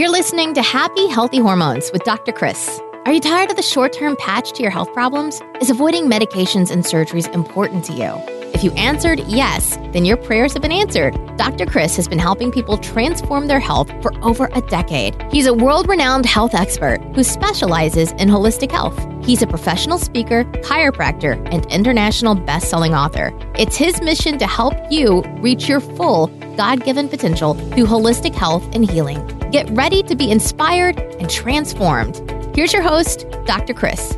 You're listening to Happy Healthy Hormones with Dr. Chris. Are you tired of the short term patch to your health problems? Is avoiding medications and surgeries important to you? If you answered yes, then your prayers have been answered. Dr. Chris has been helping people transform their health for over a decade. He's a world renowned health expert who specializes in holistic health. He's a professional speaker, chiropractor, and international best selling author. It's his mission to help you reach your full God given potential through holistic health and healing. Get ready to be inspired and transformed. Here's your host, Dr. Chris.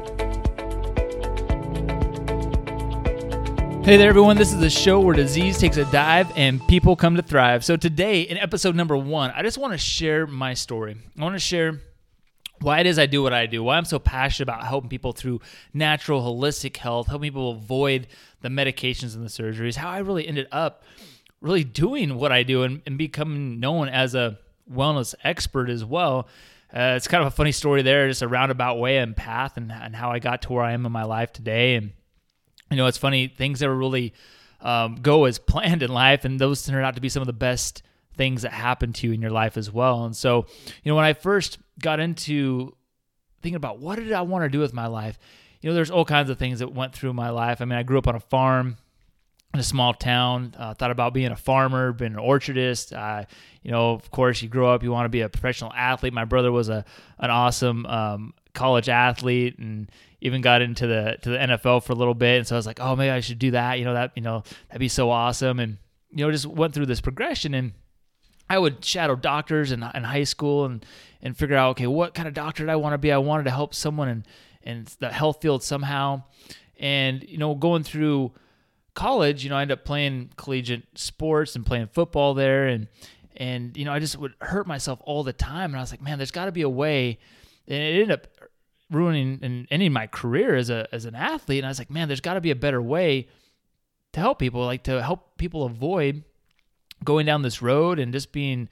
Hey there, everyone. This is the show where disease takes a dive and people come to thrive. So, today, in episode number one, I just want to share my story. I want to share why it is I do what I do, why I'm so passionate about helping people through natural, holistic health, helping people avoid the medications and the surgeries, how I really ended up really doing what I do and, and becoming known as a wellness expert as well. Uh, it's kind of a funny story there, just a roundabout way and path, and, and how I got to where I am in my life today. And you know, it's funny, things never really um, go as planned in life, and those turn out to be some of the best things that happen to you in your life as well. And so, you know, when I first got into thinking about what did I want to do with my life, you know, there's all kinds of things that went through my life. I mean, I grew up on a farm in a small town. Uh, thought about being a farmer, being an orchardist. Uh, you know, of course, you grow up, you want to be a professional athlete. My brother was a an awesome um, college athlete, and even got into the to the NFL for a little bit. And so I was like, oh, maybe I should do that. You know, that you know that'd be so awesome. And you know, just went through this progression and. I would shadow doctors in, in high school and, and figure out, okay, what kind of doctor did I want to be? I wanted to help someone in, in the health field somehow. And, you know, going through college, you know, I ended up playing collegiate sports and playing football there. And, and, you know, I just would hurt myself all the time. And I was like, man, there's got to be a way. And it ended up ruining and ending my career as a as an athlete. And I was like, man, there's got to be a better way to help people, like to help people avoid going down this road and just being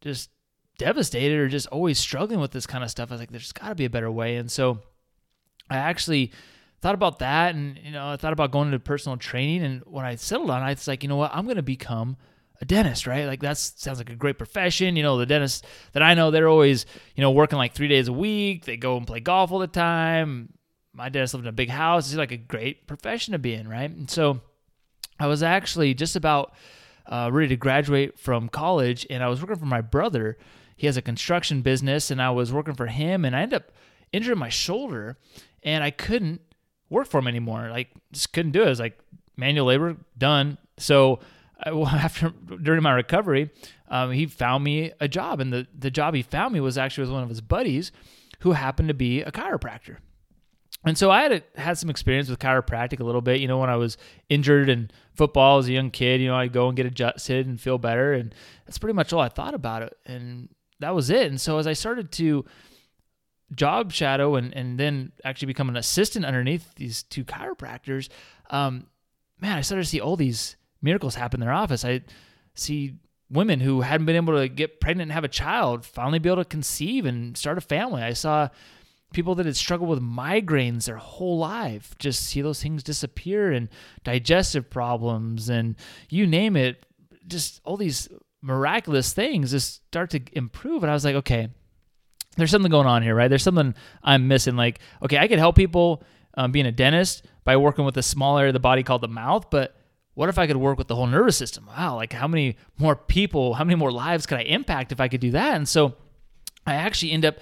just devastated or just always struggling with this kind of stuff. I was like, there's got to be a better way. And so I actually thought about that and you know, I thought about going into personal training and when I settled on it, it's like, you know what, I'm going to become a dentist, right? Like that sounds like a great profession. You know, the dentists that I know, they're always, you know, working like three days a week. They go and play golf all the time. My dentist lived in a big house. It's like a great profession to be in, right? And so I was actually just about uh, ready to graduate from college, and I was working for my brother. He has a construction business, and I was working for him, and I ended up injuring my shoulder, and I couldn't work for him anymore. Like, just couldn't do it. It was like manual labor done. So after during my recovery, um, he found me a job, and the the job he found me was actually with one of his buddies, who happened to be a chiropractor. And so I had a, had some experience with chiropractic a little bit. You know, when I was injured in football as a young kid, you know, I'd go and get adjusted and feel better, and that's pretty much all I thought about it, and that was it. And so as I started to job shadow and and then actually become an assistant underneath these two chiropractors, um, man, I started to see all these miracles happen in their office. I see women who hadn't been able to get pregnant and have a child finally be able to conceive and start a family. I saw people that had struggled with migraines their whole life just see those things disappear and digestive problems and you name it just all these miraculous things just start to improve and i was like okay there's something going on here right there's something i'm missing like okay i could help people um, being a dentist by working with a small area of the body called the mouth but what if I could work with the whole nervous system? Wow, like how many more people, how many more lives could I impact if I could do that? And so I actually end up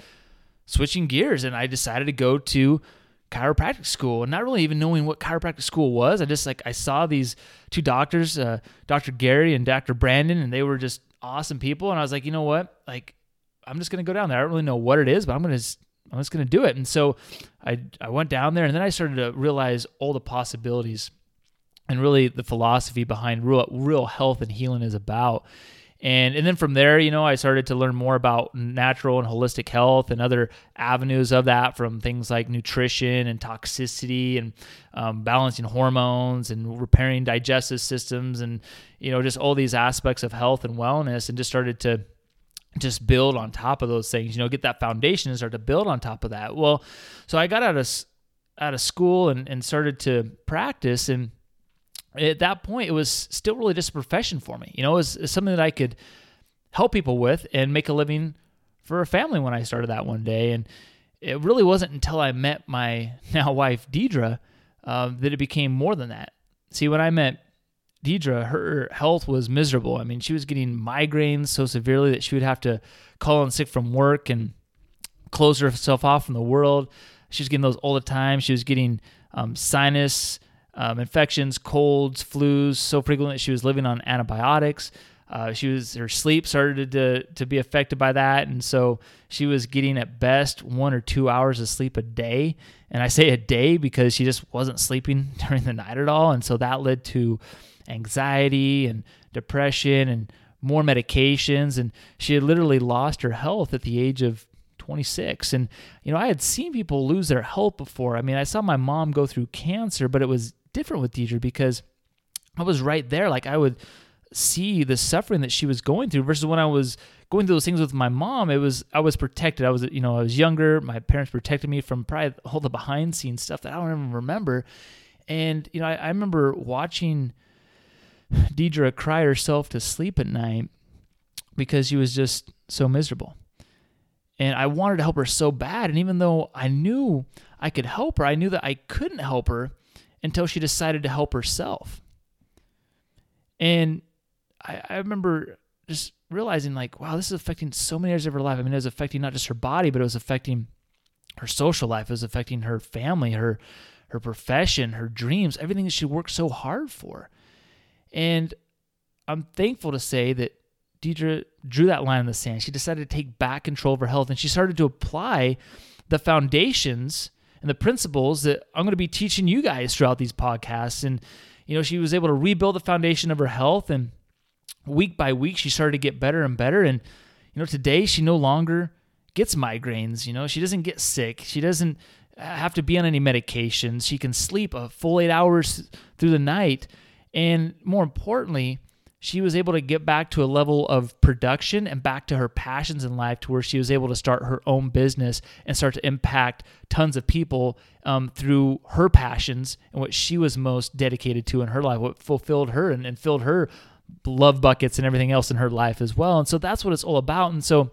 switching gears and I decided to go to chiropractic school and not really even knowing what chiropractic school was. I just like I saw these two doctors, uh, Dr. Gary and Dr. Brandon, and they were just awesome people. And I was like, you know what? Like, I'm just gonna go down there. I don't really know what it is, but I'm gonna I'm just gonna do it. And so I I went down there, and then I started to realize all the possibilities and really the philosophy behind real, real health and healing is about. And, and then from there, you know, I started to learn more about natural and holistic health and other avenues of that from things like nutrition and toxicity and um, balancing hormones and repairing digestive systems and, you know, just all these aspects of health and wellness and just started to just build on top of those things, you know, get that foundation and start to build on top of that. Well, so I got out of, out of school and, and started to practice and, at that point, it was still really just a profession for me. You know, it was, it was something that I could help people with and make a living for a family when I started that one day. And it really wasn't until I met my now wife, Deidre, uh, that it became more than that. See, when I met Deidre, her health was miserable. I mean, she was getting migraines so severely that she would have to call in sick from work and close herself off from the world. She was getting those all the time. She was getting um, sinus um, infections, colds, flus so frequently that she was living on antibiotics. Uh, she was her sleep started to to be affected by that, and so she was getting at best one or two hours of sleep a day. And I say a day because she just wasn't sleeping during the night at all, and so that led to anxiety and depression and more medications. And she had literally lost her health at the age of 26. And, you know, I had seen people lose their health before. I mean, I saw my mom go through cancer, but it was different with Deidre because I was right there. Like I would see the suffering that she was going through versus when I was going through those things with my mom, it was I was protected. I was you know I was younger. My parents protected me from probably all the behind scenes stuff that I don't even remember. And you know I, I remember watching Deidre cry herself to sleep at night because she was just so miserable. And I wanted to help her so bad. And even though I knew I could help her, I knew that I couldn't help her until she decided to help herself. And I, I remember just realizing like, wow, this is affecting so many areas of her life. I mean, it was affecting not just her body, but it was affecting her social life. It was affecting her family, her her profession, her dreams, everything that she worked so hard for. And I'm thankful to say that Deidre drew that line in the sand. She decided to take back control of her health and she started to apply the foundations and the principles that I'm going to be teaching you guys throughout these podcasts. And, you know, she was able to rebuild the foundation of her health and week by week, she started to get better and better. And, you know, today she no longer gets migraines. You know, she doesn't get sick. She doesn't have to be on any medications. She can sleep a full eight hours through the night. And more importantly, she was able to get back to a level of production and back to her passions in life to where she was able to start her own business and start to impact tons of people um, through her passions and what she was most dedicated to in her life, what fulfilled her and, and filled her love buckets and everything else in her life as well. And so that's what it's all about. And so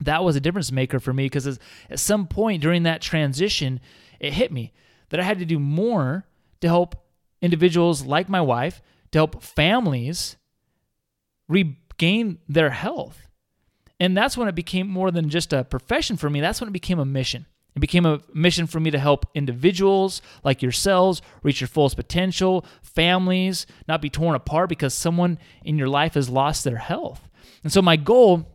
that was a difference maker for me because at some point during that transition, it hit me that I had to do more to help individuals like my wife, to help families regain their health. And that's when it became more than just a profession for me. That's when it became a mission. It became a mission for me to help individuals like yourselves reach your fullest potential, families not be torn apart because someone in your life has lost their health. And so, my goal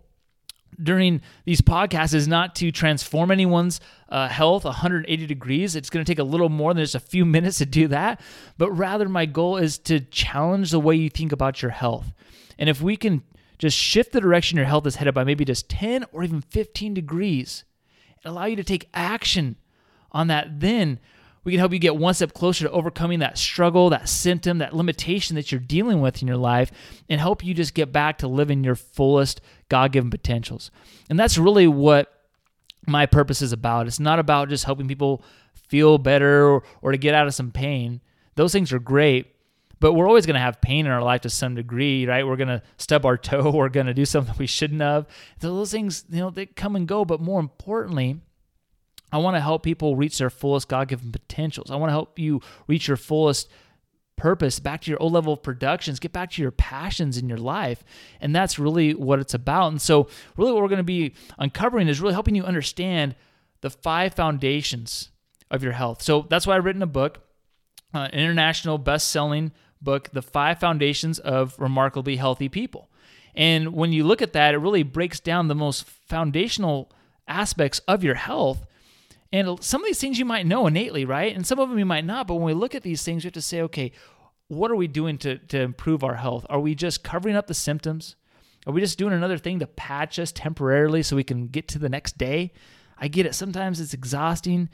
during these podcasts is not to transform anyone's uh, health 180 degrees. It's going to take a little more than just a few minutes to do that. But rather, my goal is to challenge the way you think about your health. And if we can just shift the direction your health is headed by maybe just 10 or even 15 degrees, allow you to take action on that, then we can help you get one step closer to overcoming that struggle, that symptom, that limitation that you're dealing with in your life, and help you just get back to living your fullest God given potentials. And that's really what my purpose is about. It's not about just helping people feel better or, or to get out of some pain. Those things are great, but we're always going to have pain in our life to some degree, right? We're going to stub our toe, we're going to do something we shouldn't have. Those things, you know, they come and go, but more importantly, I want to help people reach their fullest God given potentials. I want to help you reach your fullest purpose, back to your old level of productions, get back to your passions in your life. And that's really what it's about. And so, really, what we're going to be uncovering is really helping you understand the five foundations of your health. So, that's why I've written a book, uh, an international best selling book, The Five Foundations of Remarkably Healthy People. And when you look at that, it really breaks down the most foundational aspects of your health and some of these things you might know innately, right? And some of them you might not. But when we look at these things, we have to say, okay, what are we doing to, to improve our health? Are we just covering up the symptoms? Are we just doing another thing to patch us temporarily so we can get to the next day? I get it. Sometimes it's exhausting.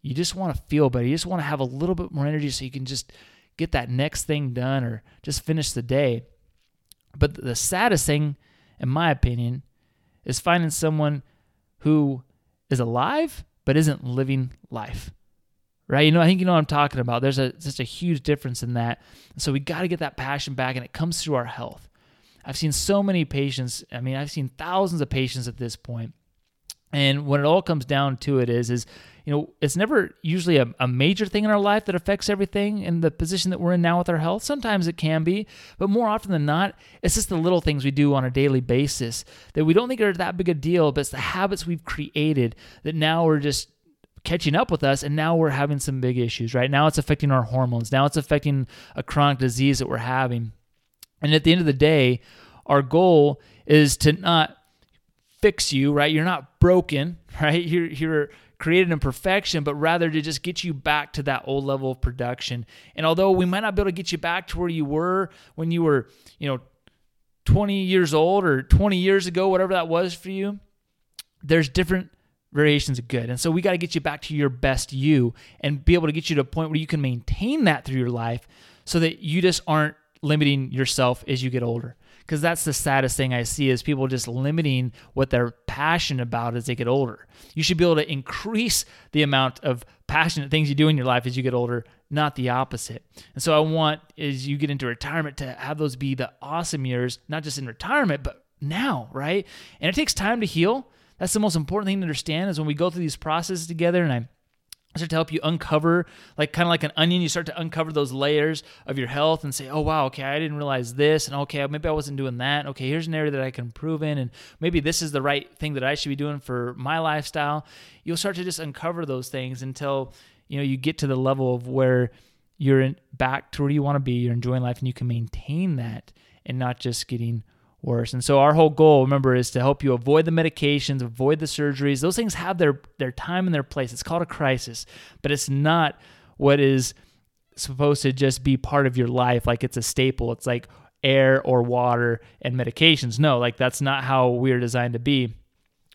You just want to feel better. You just want to have a little bit more energy so you can just get that next thing done or just finish the day. But the saddest thing, in my opinion, is finding someone who is alive but isn't living life. Right? You know, I think you know what I'm talking about. There's a just a huge difference in that. So we got to get that passion back and it comes through our health. I've seen so many patients, I mean, I've seen thousands of patients at this point And when it all comes down to it is, is you know, it's never usually a, a, major thing in our life that affects everything in the position that we're in now with our health. Sometimes it can be, but more often than not, it's just the little things we do on a daily basis that we don't think are that big a deal, but it's the habits we've created that now we're just catching up with us and now we're having some big issues right? Now it's affecting our hormones. Now it's affecting a chronic disease that we're having. And at the end of the day our goal is to not fix you right you're not broken right you're you're created in perfection, but rather to just get you back to that old level of production. And although we might not be able to get you back to where you were when you were, you know, 20 years old or 20 years ago, whatever that was for you, there's different variations of good. And so we got to get you back to your best you and be able to get you to a point where you can maintain that through your life so that you just aren't limiting yourself as you get older because that's the saddest thing I see is people just limiting what they're passionate about as they get older. You should be able to increase the amount of passionate things you do in your life as you get older, not the opposite. And so I want as you get into retirement to have those be the awesome years, not just in retirement, but now, right? And it takes time to heal. That's the most important thing to understand is when we go through these processes together and I start to help you uncover like kind of like an onion you start to uncover those layers of your health and say oh wow okay i didn't realize this and okay maybe i wasn't doing that okay here's an area that i can improve in and maybe this is the right thing that i should be doing for my lifestyle. You'll start to just uncover those things until you know you get to the level of where you're in, back to where you want to be you're enjoying life and you can maintain that and not just getting worse. And so our whole goal, remember, is to help you avoid the medications, avoid the surgeries. Those things have their their time and their place. It's called a crisis, but it's not what is supposed to just be part of your life like it's a staple. It's like air or water and medications. No, like that's not how we're designed to be.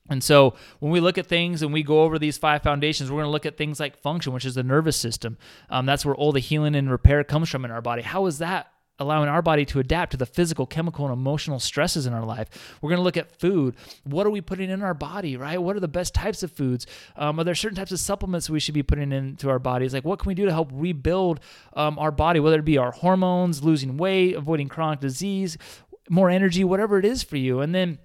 And so when we look at things and we go over these five foundations, we're going to look at things like function, which is the nervous system. Um, that's where all the healing and repair comes from in our body. How is that allowing our body to adapt to the physical, chemical, and emotional stresses in our life. We're going to look at food. What are we putting in our body, right? What are the best types of foods? Um, are there certain types of supplements we should be putting into our bodies? Like, what can we do to help rebuild um, our body, whether it be our hormones, losing weight, avoiding chronic disease, more energy, whatever it is for you? And then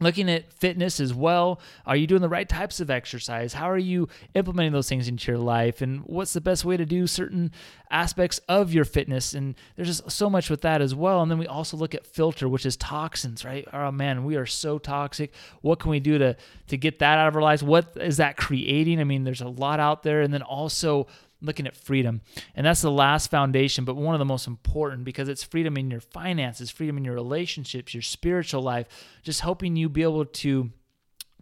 looking at fitness as well. Are you doing the right types of exercise? How are you implementing those things into your life? And what's the best way to do certain aspects of your fitness? And there's just so much with that as well. And then we also look at filter which is toxins right? Oh man we are so toxic. What can we do to to get that out of our lives? What is that creating? I mean there's a lot out there. And then also looking at freedom. And that's the last foundation, but one of the most important because it's freedom in your finances, freedom in your relationships, your spiritual life, just helping you be able to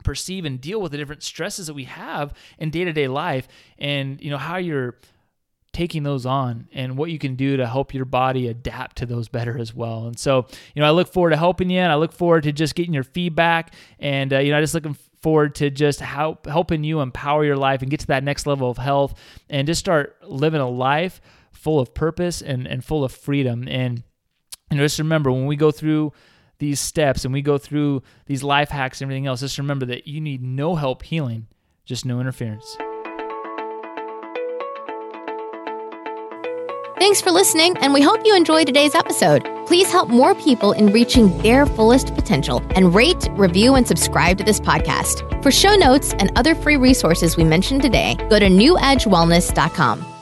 perceive and deal with the different stresses that we have in day-to-day life and you know how you're taking those on and what you can do to help your body adapt to those better as well. And so, you know, I look forward to helping you and I look forward to just getting your feedback and uh, you know, I just looking forward to just help helping you empower your life and get to that next level of health and just start living a life full of purpose and, and full of freedom. And you know, just remember when we go through these steps and we go through these life hacks and everything else, just remember that you need no help healing, just no interference. Thanks for listening, and we hope you enjoy today's episode. Please help more people in reaching their fullest potential and rate, review, and subscribe to this podcast. For show notes and other free resources we mentioned today, go to newedgewellness.com.